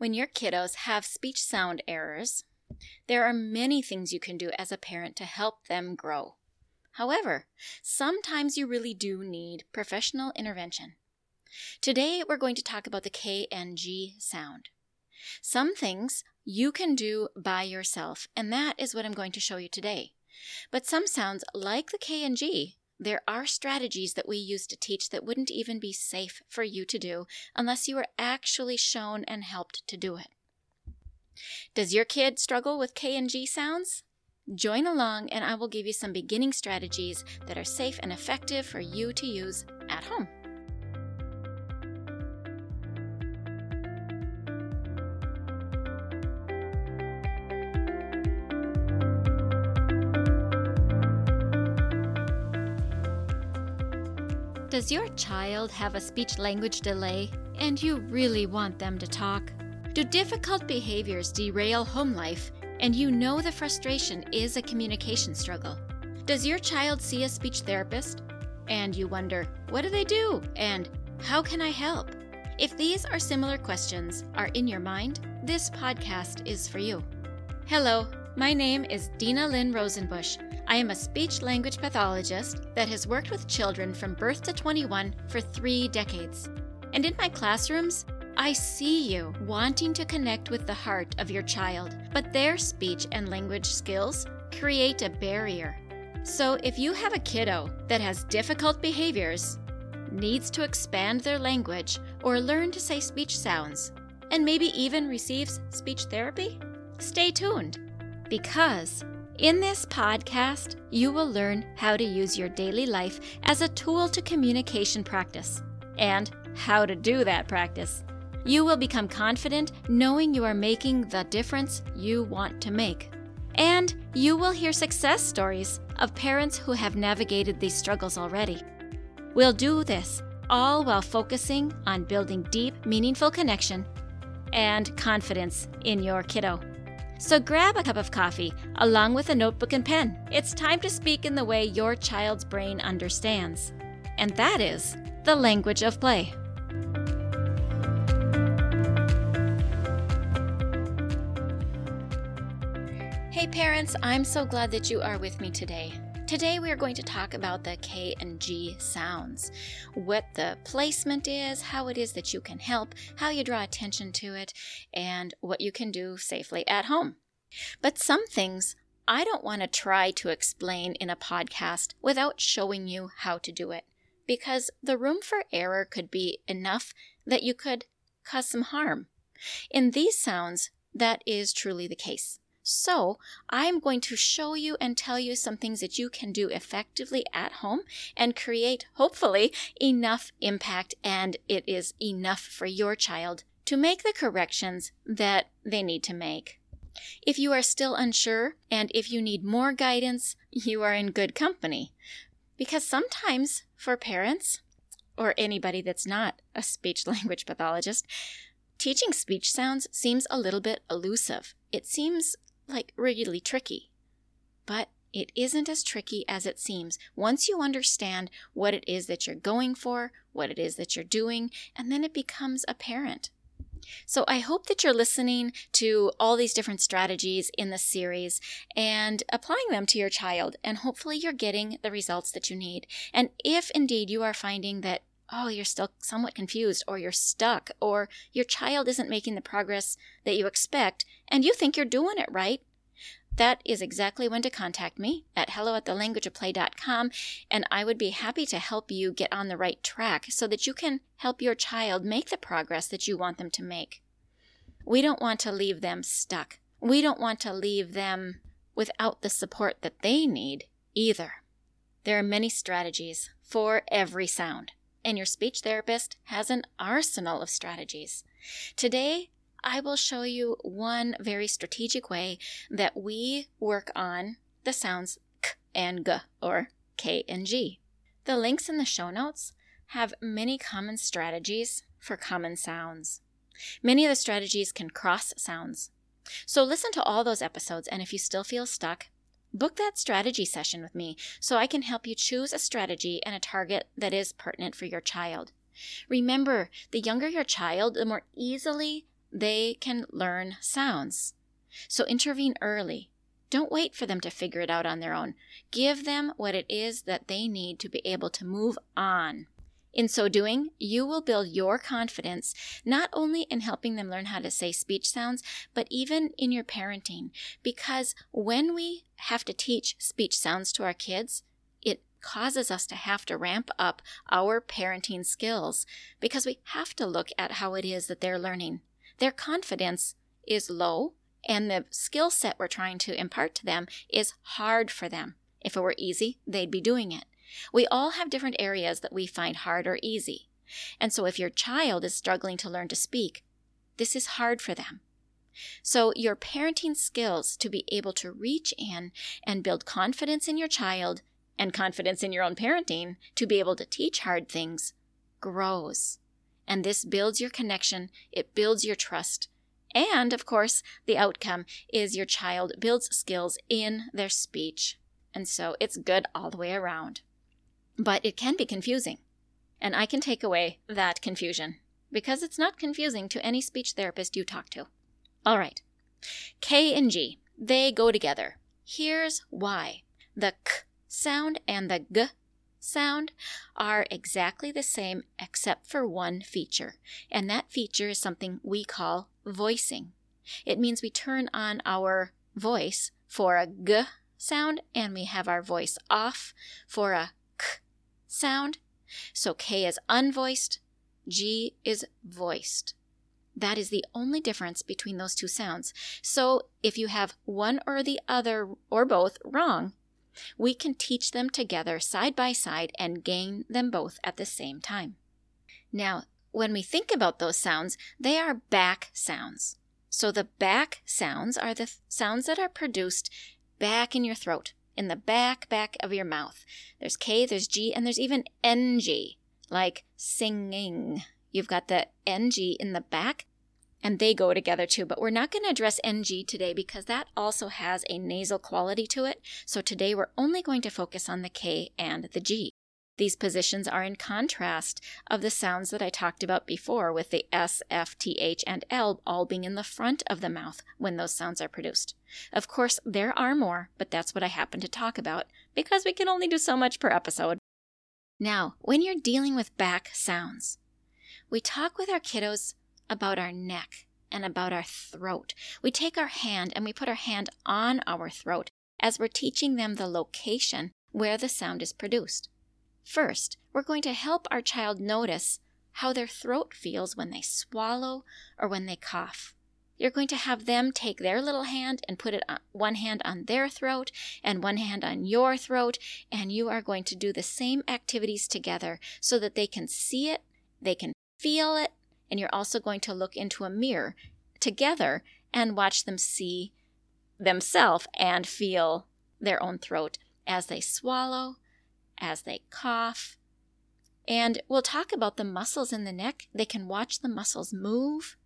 When your kiddos have speech sound errors, there are many things you can do as a parent to help them grow. However, sometimes you really do need professional intervention. Today, we're going to talk about the K and G sound. Some things you can do by yourself, and that is what I'm going to show you today. But some sounds, like the K and G, there are strategies that we use to teach that wouldn't even be safe for you to do unless you were actually shown and helped to do it. Does your kid struggle with K and G sounds? Join along and I will give you some beginning strategies that are safe and effective for you to use at home. Does your child have a speech language delay and you really want them to talk? Do difficult behaviors derail home life and you know the frustration is a communication struggle? Does your child see a speech therapist and you wonder, what do they do and how can I help? If these or similar questions are in your mind, this podcast is for you. Hello, my name is Dinalynn Rosenbush. I am a speech language pathologist that has worked with children from birth to 21 for three decades. And in my classrooms, I see you wanting to connect with the heart of your child, but their speech and language skills create a barrier. So if you have a kiddo that has difficult behaviors, needs to expand their language or learn to say speech sounds, and maybe even receives speech therapy, stay tuned because in this podcast, you will learn how to use your daily life as a tool to communication practice and how to do that practice. You will become confident knowing you are making the difference you want to make. And you will hear success stories of parents who have navigated these struggles already. We'll do this all while focusing on building deep, meaningful connection and confidence in your kiddo. So grab a cup of coffee along with a notebook and pen. It's time to speak in the way your child's brain understands. And that is the language of play. Hey parents, I'm so glad that you are with me today. Today, we are going to talk about the K and G sounds, what the placement is, how it is that you can help, how you draw attention to it, and what you can do safely at home. But some things I don't want to try to explain in a podcast without showing you how to do it, because the room for error could be enough that you could cause some harm. In these sounds, that is truly the case. So, I'm going to show you and tell you some things that you can do effectively at home and create, hopefully, enough impact and it is enough for your child to make the corrections that they need to make. If you are still unsure and if you need more guidance, you are in good company. Because sometimes, for parents, or anybody that's not a speech language pathologist, teaching speech sounds seems a little bit elusive. It seems like really tricky. But it isn't as tricky as it seems once you understand what it is that you're going for, what it is that you're doing, and then it becomes apparent. So I hope that you're listening to all these different strategies in the series and applying them to your child, and hopefully you're getting the results that you need. And if indeed you are finding that oh, you're still somewhat confused, or you're stuck, or your child isn't making the progress that you expect, and you think you're doing it right, that is exactly when to contact me at hello at thelanguageofplay.com, and I would be happy to help you get on the right track so that you can help your child make the progress that you want them to make. We don't want to leave them stuck. We don't want to leave them without the support that they need either. There are many strategies for every sound and your speech therapist has an arsenal of strategies. Today, I will show you one very strategic way that we work on the sounds k and g, or k and g. The links in the show notes have many common strategies for common sounds. Many of the strategies can cross sounds. So listen to all those episodes, and if you still feel stuck, Book that strategy session with me so I can help you choose a strategy and a target that is pertinent for your child. Remember, the younger your child, the more easily they can learn sounds. So intervene early. Don't wait for them to figure it out on their own. Give them what it is that they need to be able to move on. In so doing, you will build your confidence not only in helping them learn how to say speech sounds, but even in your parenting. Because when we have to teach speech sounds to our kids, it causes us to have to ramp up our parenting skills because we have to look at how it is that they're learning. Their confidence is low, and the skill set we're trying to impart to them is hard for them. If it were easy, they'd be doing it. We all have different areas that we find hard or easy. And so if your child is struggling to learn to speak, this is hard for them. So, your parenting skills to be able to reach in and build confidence in your child and confidence in your own parenting to be able to teach hard things grows. And this builds your connection, it builds your trust. And of course, the outcome is your child builds skills in their speech. And so it's good all the way around. But it can be confusing. And I can take away that confusion because it's not confusing to any speech therapist you talk to. All right. K and G, they go together. Here's why. The K sound and the G sound are exactly the same except for one feature, and that feature is something we call voicing. It means we turn on our voice for a G sound and we have our voice off for a sound. So K is unvoiced, G is voiced. That is the only difference between those two sounds. So if you have one or the other or both wrong, we can teach them together side by side and gain them both at the same time. Now, when we think about those sounds, they are back sounds. So the back sounds are the th- sounds that are produced back in your throat, in the back back of your mouth. There's K, there's G, and there's even NG, like singing. You've got the NG in the back, and they go together too. But we're not going to address NG today because that also has a nasal quality to it. So today we're only going to focus on the K and the G. These positions are in contrast of the sounds that I talked about before, with the S, F, T, H, and L all being in the front of the mouth when those sounds are produced. Of course, there are more, but that's what I happen to talk about because we can only do so much per episode. Now, when you're dealing with back sounds, we talk with our kiddos about our neck and about our throat. We take our hand and we put our hand on our throat as we're teaching them the location where the sound is produced. First, we're going to help our child notice how their throat feels when they swallow or when they cough. You're going to have them take their little hand and put it on, one hand on their throat and one hand on your throat, and you are going to do the same activities together so that they can see it, they can feel it, and you're also going to look into a mirror together and watch them see themselves and feel their own throat as they swallow, as they cough. And we'll talk about the muscles in the neck. They can watch the muscles move.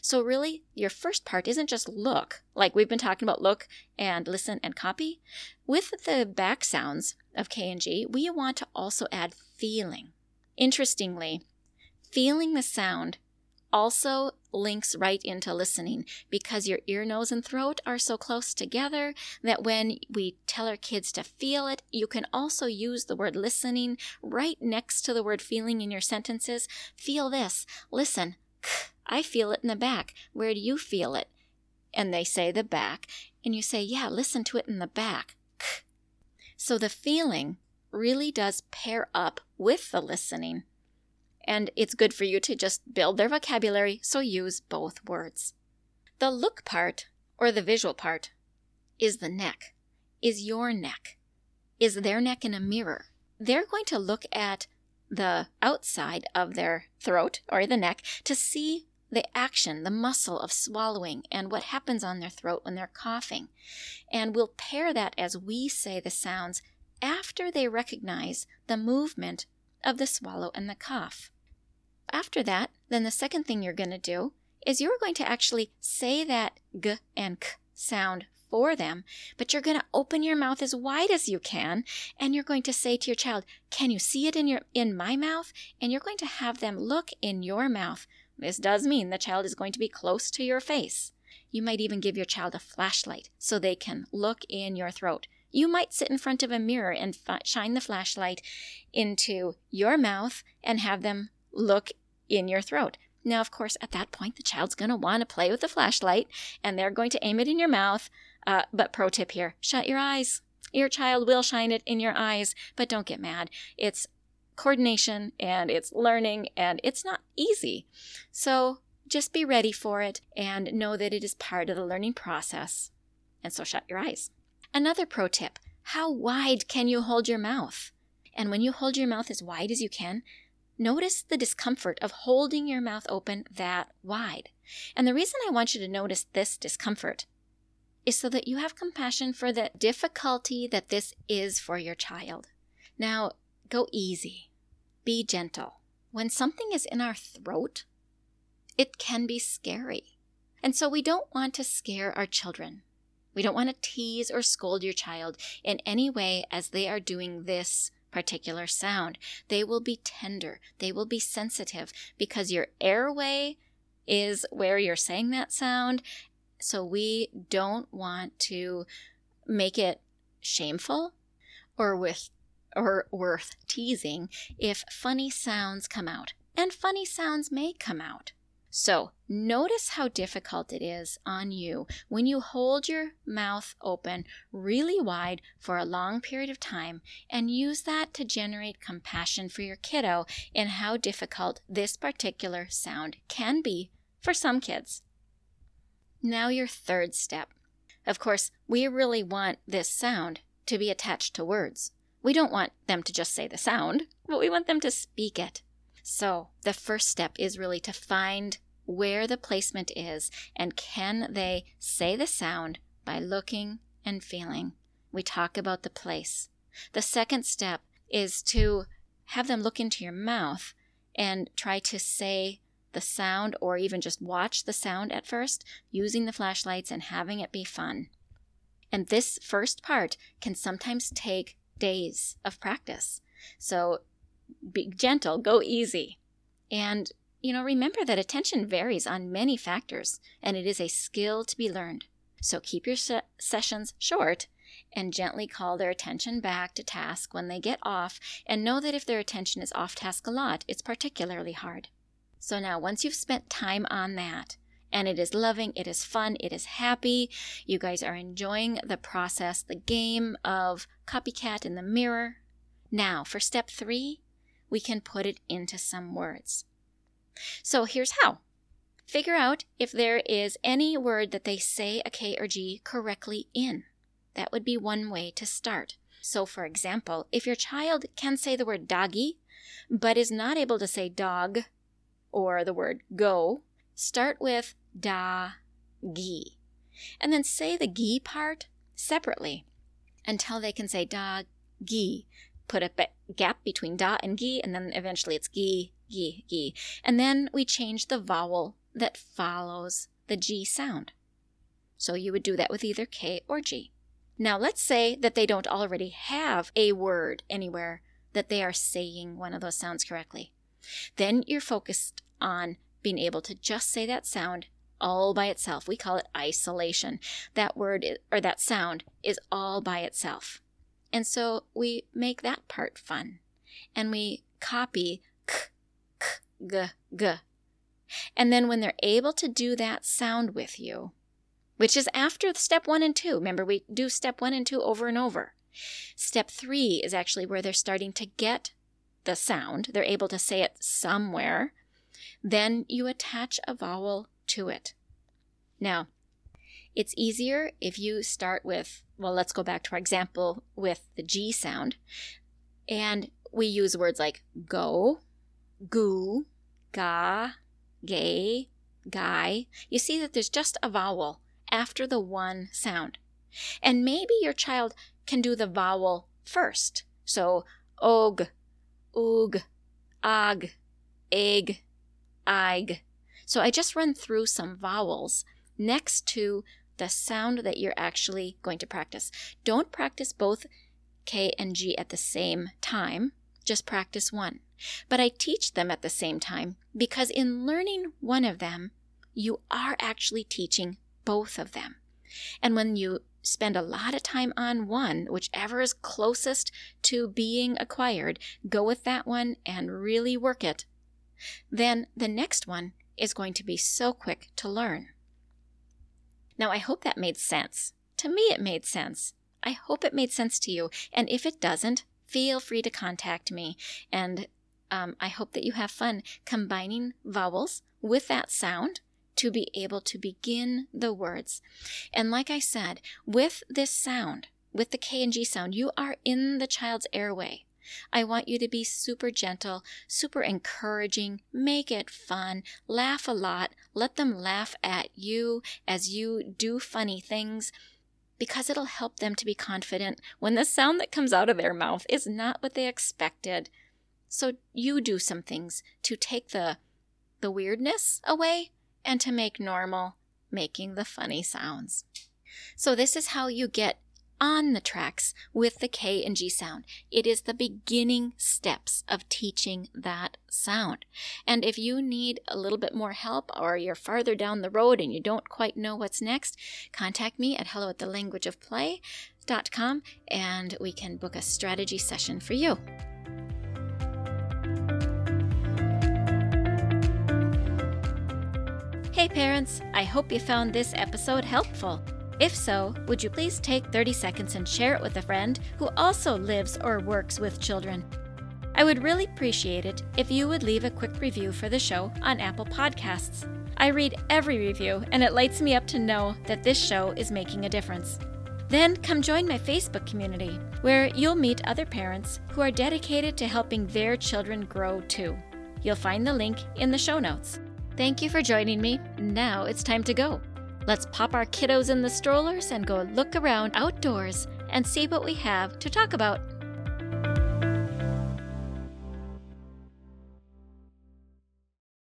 So, really, your first part isn't just look, like we've been talking about look and listen and copy. With the back sounds of K and G, we want to also add feeling. Interestingly, feeling the sound also links right into listening because your ear, nose, and throat are so close together that when we tell our kids to feel it, you can also use the word listening right next to the word feeling in your sentences. Feel this. Listen. I feel it in the back. Where do you feel it? And they say the back. And you say, yeah, listen to it in the back. So the feeling really does pair up with the listening and it's good for you to just build their vocabulary, so use both words. The look part, or the visual part, is the neck, is your neck, is their neck in a mirror. They're going to look at the outside of their throat or the neck to see the action, the muscle of swallowing, and what happens on their throat when they're coughing. And we'll pair that as we say the sounds after they recognize the movement of the swallow and the cough. After that, then the second thing you're going to do is you're going to actually say that g and k sound for them, but you're going to open your mouth as wide as you can and you're going to say to your child, "Can you see it in your in my mouth?" and you're going to have them look in your mouth This does mean the child is going to be close to your face. You might even give your child a flashlight so they can look in your throat. You might sit in front of a mirror and shine the flashlight into your mouth and have them look in your throat. Now, of course, at that point, the child's going to want to play with the flashlight and they're going to aim it in your mouth. Uh, but, pro tip here shut your eyes. Your child will shine it in your eyes, but don't get mad. It's coordination and it's learning and it's not easy. So, just be ready for it and know that it is part of the learning process. And so, shut your eyes. Another pro tip how wide can you hold your mouth? And when you hold your mouth as wide as you can, notice the discomfort of holding your mouth open that wide. And the reason I want you to notice this discomfort is so that you have compassion for the difficulty that this is for your child. Now, go easy, be gentle. When something is in our throat, it can be scary. And so we don't want to scare our children. We don't want to tease or scold your child in any way as they are doing this particular sound. They will be tender, they will be sensitive because your airway is where you're saying that sound. So we don't want to make it shameful or with or worth teasing if funny sounds come out. And funny sounds may come out. So, notice how difficult it is on you when you hold your mouth open really wide for a long period of time and use that to generate compassion for your kiddo and how difficult this particular sound can be for some kids. Now, your third step. Of course, we really want this sound to be attached to words. We don't want them to just say the sound, but we want them to speak it. So, the first step is really to find where the placement is and can they say the sound by looking and feeling. We talk about the place. The second step is to have them look into your mouth and try to say the sound or even just watch the sound at first using the flashlights and having it be fun. And this first part can sometimes take days of practice. So be gentle, go easy. And, you know, remember that attention varies on many factors, and it is a skill to be learned. So keep your se- sessions short and gently call their attention back to task when they get off, and know that if their attention is off task a lot, it's particularly hard. So now, once you've spent time on that, and it is loving, it is fun, it is happy. You guys are enjoying the process, the game of copycat in the mirror. Now, for step three, we can put it into some words. So here's how figure out if there is any word that they say a K or G correctly in. That would be one way to start. So, for example, if your child can say the word doggy, but is not able to say dog or the word go, start with da gi. And then say the gi part separately until they can say da gi. Put a gap between da and gi, and then eventually it's gi, gi, gi. And then we change the vowel that follows the G sound. So you would do that with either K or G. Now let's say that they don't already have a word anywhere that they are saying one of those sounds correctly. Then you're focused on being able to just say that sound all by itself. We call it isolation. That word or that sound is all by itself. And so we make that part fun. And we copy k, k, g, g. And then when they're able to do that sound with you, which is after step one and two, remember we do step one and two over and over. Step three is actually where they're starting to get the sound. They're able to say it somewhere. Then you attach a vowel to it. Now, it's easier if you start with, well, let's go back to our example with the G sound. And we use words like go, goo, ga, gay, guy. You see that there's just a vowel after the one sound. And maybe your child can do the vowel first. So, og, oog, ag, egg, ig. So I just run through some vowels next to the sound that you're actually going to practice. Don't practice both K and G at the same time. just practice one. But I teach them at the same time because in learning one of them, you are actually teaching both of them. And when you spend a lot of time on one, whichever is closest to being acquired, go with that one and really work it. Then the next one is going to be so quick to learn. Now, I hope that made sense. To me, it made sense. I hope it made sense to you. And if it doesn't, feel free to contact me. And um, I hope that you have fun combining vowels with that sound to be able to begin the words. And like I said, with this sound, with the K and G sound, you are in the child's airway. I want you to be super gentle, super encouraging, make it fun, laugh a lot, let them laugh at you as you do funny things because it'll help them to be confident when the sound that comes out of their mouth is not what they expected. So you do some things to take the the weirdness away and to make normal making the funny sounds. So this is how you get on the tracks with the K and G sound. It is the beginning steps of teaching that sound. And if you need a little bit more help or you're farther down the road and you don't quite know what's next, contact me at hello at the language of play.com and we can book a strategy session for you. Hey parents, I hope you found this episode helpful. If so, would you please take 30 seconds and share it with a friend who also lives or works with children? I would really appreciate it if you would leave a quick review for the show on Apple Podcasts. I read every review, and it lights me up to know that this show is making a difference. Then come join my Facebook community, where you'll meet other parents who are dedicated to helping their children grow too. You'll find the link in the show notes. Thank you for joining me. Now it's time to go. Let's pop our kiddos in the strollers and go look around outdoors and see what we have to talk about.